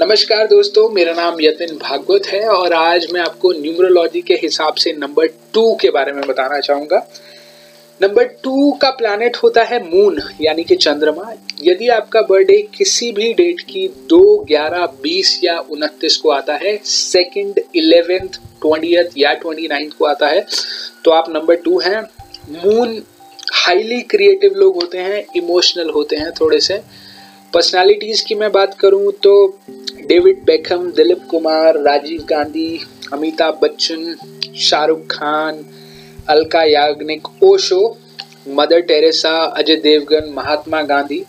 नमस्कार दोस्तों, मेरा नाम यतिन भागवत है और आज मैं आपको न्यूमरोलॉजी के हिसाब से नंबर टू के बारे में बताना चाहूँगा। नंबर टू का प्लैनेट होता है मून यानी कि चंद्रमा। यदि आपका बर्थडे किसी भी डेट की दो, ग्यारह, बीस या उनतीस को आता है सेकंड इलेवेंथ ट्वेंटियथ या ट्वेंटी नाइन्थ को आता है तो आप नंबर टू हैं। मून हाईली क्रिएटिव लोग होते हैं इमोशनल होते हैं थोड़े से। पर्सनालिटीज़ की मैं बात करूँ तो David Beckham Dilip Kumar Rajiv Gandhi Amitabh Bachchan Shahrukh Khan Alka Yagnik Osho Mother Teresa Ajay Devgn Mahatma Gandhi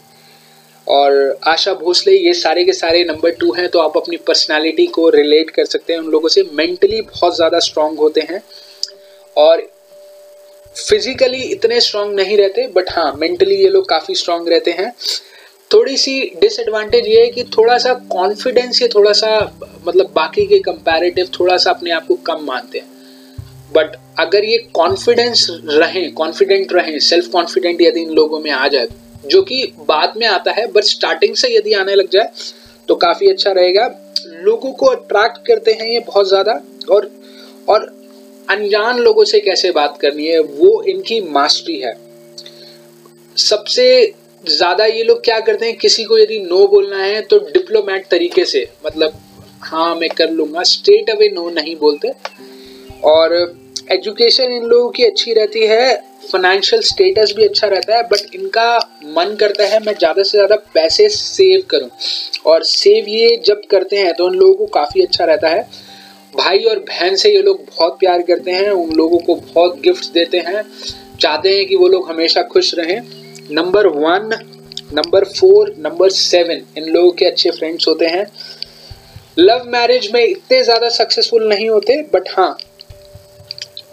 और आशा भोसले, ये सारे के सारे नंबर टू हैं तो आप अपनी पर्सनालिटी को रिलेट कर सकते हैं। उन लोगों से मेंटली बहुत ज़्यादा स्ट्रांग होते हैं और फिजिकली इतने स्ट्रांग नहीं रहते बट हाँ मेंटली ये लोग काफ़ी स्ट्रांग रहते हैं। थोड़ी सी डिसएडवांटेज ये है कि थोड़ा सा कॉन्फिडेंस ये थोड़ा सा मतलब बाकी के कंपैरेटिव थोड़ा सा अपने आप को कम मानते हैं। बट अगर ये कॉन्फिडेंस रहें कॉन्फिडेंट रहें सेल्फ कॉन्फिडेंट यदि इन लोगों में आ जाए, जो कि बाद में आता है बट स्टार्टिंग से यदि आने लग जाए तो काफ़ी अच्छा रहेगा। लोगों को अट्रैक्ट करते हैं ये बहुत ज़्यादा, और और अनजान लोगों से कैसे बात करनी है, वो इनकी मास्टरी है। सबसे ज़्यादा ये लोग क्या करते हैं, किसी को यदि नो बोलना है तो डिप्लोमेट तरीके से मतलब हाँ मैं कर लूँगा स्ट्रेट अवे नो नहीं बोलते। और एजुकेशन इन लोगों की अच्छी रहती है फाइनेंशियल स्टेटस भी अच्छा रहता है बट इनका मन करता है, मैं ज़्यादा से ज़्यादा पैसे सेव करूँ। और सेव ये जब करते हैं तो उन लोगों को काफ़ी अच्छा रहता है। भाई और बहन से ये लोग बहुत प्यार करते हैं, उन लोगों को बहुत गिफ्ट देते हैं, चाहते हैं कि वो लोग हमेशा खुश रहें। Number one number four number seven इन लोगों के अच्छे फ्रेंड्स होते हैं। लव मैरिज में इतने ज़्यादा सक्सेसफुल नहीं होते बट हाँ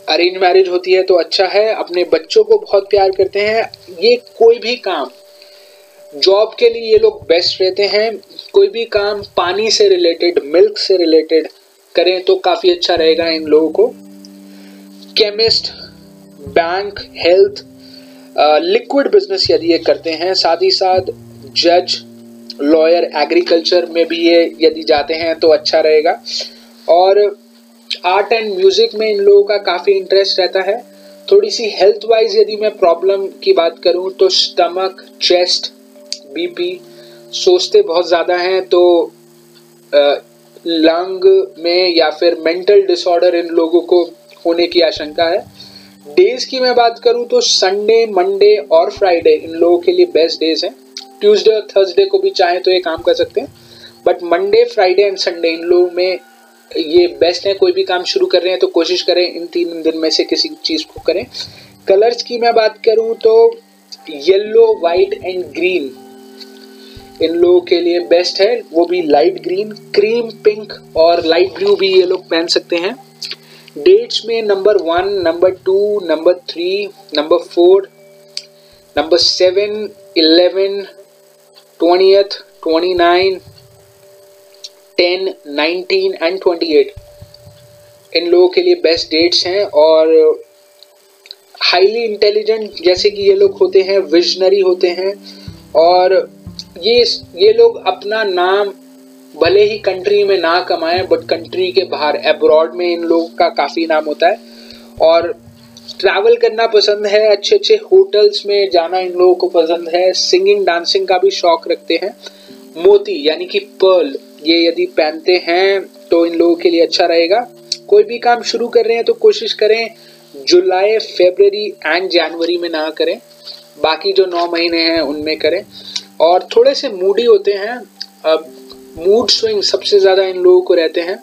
अरेंज मैरिज होती है तो अच्छा है। अपने बच्चों को बहुत प्यार करते हैं। ये कोई भी काम जॉब के लिए ये लोग बेस्ट रहते हैं। कोई भी काम पानी से रिलेटेड मिल्क से रिलेटेड करें तो काफ़ी अच्छा रहेगा इन लोगों को। Chemist bank health liquid business यदि ये करते हैं, साथ ही साथ जज लॉयर एग्रीकल्चर में भी ये यदि जाते हैं तो अच्छा रहेगा। और आर्ट एंड म्यूज़िक में इन लोगों का काफ़ी इंटरेस्ट रहता है। थोड़ी सी हेल्थ वाइज यदि मैं प्रॉब्लम की बात करूँ तो स्टमक चेस्ट बीपी सोचते बहुत ज़्यादा हैं तो लंग में या फिर मेंटल डिसऑर्डर इन लोगों को होने की आशंका है। डेज़ की मैं बात करूँ तो संडे मंडे और फ्राइडे इन लोगों के लिए बेस्ट डेज़ हैं। ट्यूसडे और थर्सडे को भी चाहें तो ये काम कर सकते हैं। But Monday Friday and Sunday इन लोगों में ये बेस्ट है, कोई भी काम शुरू कर रहे हैं तो कोशिश करें इन तीन दिन में से किसी चीज़ को करें। कलर्स की मैं बात करूँ तो येलो वाइट एंड ग्रीन इन लोगों के लिए बेस्ट है। वो भी लाइट ग्रीन क्रीम पिंक और लाइट ब्लू भी ये लोग पहन सकते हैं। डेट्स में number one, number two, number three, number four, number seven, eleven twentieth twenty nine, ten, nineteen and twenty eight. इन लोगों के लिए बेस्ट डेट्स हैं और हाईली इंटेलिजेंट, जैसे कि ये लोग होते हैं, विजनरी होते हैं और ये ये लोग अपना नाम भले ही कंट्री में ना कमाएँ बट कंट्री के बाहर अब्रॉड में इन लोगों का काफ़ी नाम होता है। और ट्रैवल करना पसंद है अच्छे अच्छे होटल्स में जाना इन लोगों को पसंद है। सिंगिंग डांसिंग का भी शौक रखते हैं। मोती, यानी कि पर्ल ये यदि पहनते हैं तो इन लोगों के लिए अच्छा रहेगा। कोई भी काम शुरू कर रहे हैं तो कोशिश करें जुलाई फेबररी एंड जनवरी में ना करें। बाकी जो नौ महीने हैं, उनमें करें। और थोड़े से मूडी होते हैं। अब मूड स्विंग सबसे ज़्यादा इन लोगों को रहते हैं।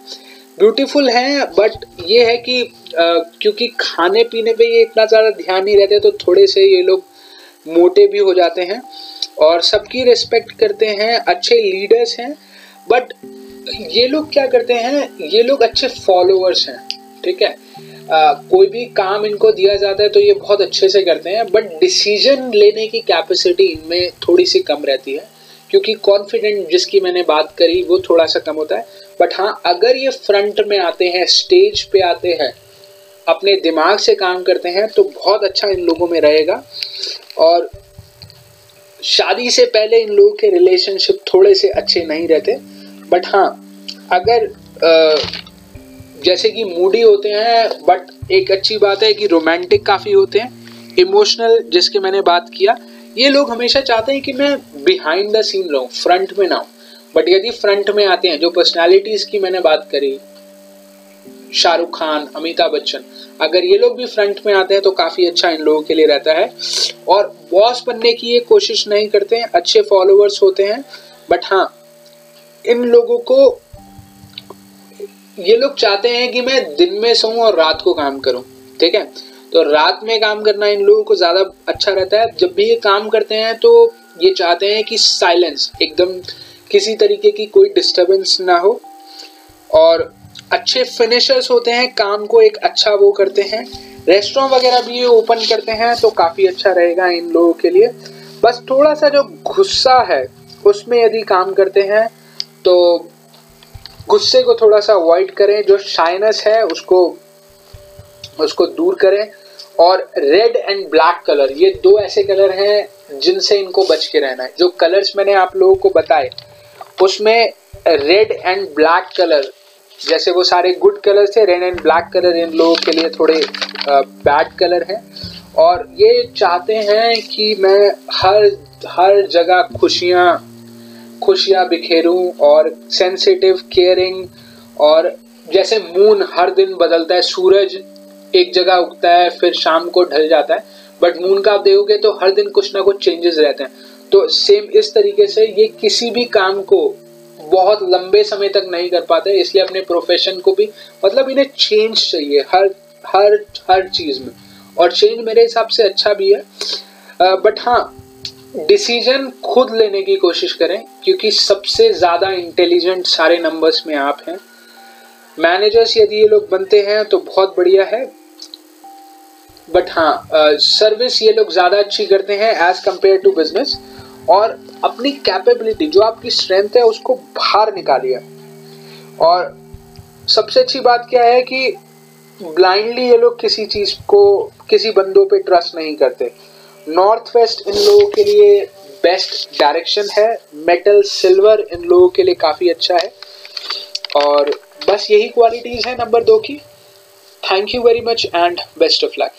ब्यूटीफुल हैं बट ये है कि आ, क्योंकि खाने पीने पे ये इतना ज़्यादा ध्यान नहीं रहते तो थोड़े से ये लोग मोटे भी हो जाते हैं और सबकी रिस्पेक्ट करते हैं अच्छे लीडर्स हैं बट ये लोग क्या करते हैं ये लोग अच्छे फॉलोअर्स हैं ठीक है? आ, कोई भी काम इनको दिया जाता है तो ये बहुत अच्छे से करते हैं बट डिसीज़न लेने की कैपेसिटी इनमें थोड़ी सी कम रहती है। क्योंकि कॉन्फिडेंट जिसकी मैंने बात करी, वो थोड़ा सा कम होता है। बट हाँ अगर ये फ्रंट में आते हैं स्टेज पे आते हैं, अपने दिमाग से काम करते हैं तो बहुत अच्छा इन लोगों में रहेगा। और शादी से पहले इन लोगों के रिलेशनशिप थोड़े से अच्छे नहीं रहते। बट हाँ अगर जैसे कि मूडी होते हैं बट एक अच्छी बात है कि रोमांटिक काफ़ी होते हैं। इमोशनल जिसके मैंने बात किया ये लोग हमेशा चाहते हैं कि मैं बिहाइंड द सीन रहूँ फ्रंट में ना बट यदि फ्रंट में आते हैं, जो पर्सनालिटीज की मैंने बात करी, शाहरुख खान, अमिताभ बच्चन, अगर ये लोग भी फ्रंट में आते हैं तो काफ़ी अच्छा इन लोगों के लिए रहता है। और बॉस बनने की ये कोशिश नहीं करते हैं, अच्छे फॉलोअर्स होते हैं बट हाँ इन लोगों को, ये लोग चाहते हैं कि मैं दिन में सोऊं और रात को काम करूँ, ठीक है? तो रात में काम करना इन लोगों को ज़्यादा अच्छा रहता है। जब भी ये काम करते हैं तो ये चाहते हैं कि साइलेंस एकदम किसी तरीके की कोई डिस्टरबेंस ना हो। और अच्छे फिनिशर्स होते हैं, काम को एक अच्छा वो करते हैं। रेस्टोरेंट वगैरह भी ये ओपन करते हैं तो काफ़ी अच्छा रहेगा इन लोगों के लिए। बस थोड़ा सा जो गुस्सा है, उसमें यदि काम करते हैं तो गुस्से को थोड़ा सा अवॉइड करें। जो शाइनेस है, उसको उसको दूर करें। और रेड एंड ब्लैक कलर ये दो ऐसे कलर हैं जिनसे इनको बच के रहना है। जो कलर्स मैंने आप लोगों को बताए, उसमें रेड एंड ब्लैक कलर जैसे वो सारे गुड कलर थे रेड एंड ब्लैक कलर इन लोगों के लिए थोड़े बैड कलर हैं। और ये चाहते हैं कि मैं हर हर जगह खुशियाँ खुशियाँ बिखेरूं और सेंसिटिव केयरिंग और जैसे मून हर दिन बदलता है, सूरज एक जगह उगता है, फिर शाम को ढल जाता है। बट मून का आप देखोगे तो हर दिन कुछ ना कुछ चेंजेस रहते हैं। तो सेम इस तरीके से ये किसी भी काम को बहुत लंबे समय तक नहीं कर पाते, इसलिए अपने प्रोफेशन को भी मतलब इन्हें चेंज चाहिए हर हर हर चीज़ में। और चेंज मेरे हिसाब से अच्छा भी है। बट हाँ डिसीज़न खुद लेने की कोशिश करें, क्योंकि सबसे ज़्यादा इंटेलिजेंट सारे नंबर्स में आप हैं। मैनेजर्स यदि ये लोग बनते हैं तो बहुत बढ़िया है। बट हाँ सर्विस ये लोग ज़्यादा अच्छी करते हैं एज कंपेयर टू बिज़नेस और अपनी कैपेबिलिटी जो आपकी स्ट्रेंथ है, उसको बाहर निकालिए। और सबसे अच्छी बात क्या है कि ब्लाइंडली ये लोग किसी चीज़ को, किसी बंदों पे ट्रस्ट नहीं करते। नॉर्थ वेस्ट इन लोगों के लिए बेस्ट डायरेक्शन है। मेटल सिल्वर इन लोगों के लिए काफ़ी अच्छा है। और बस यही क्वालिटीज़ है नंबर दो की। Thank you very much and best of luck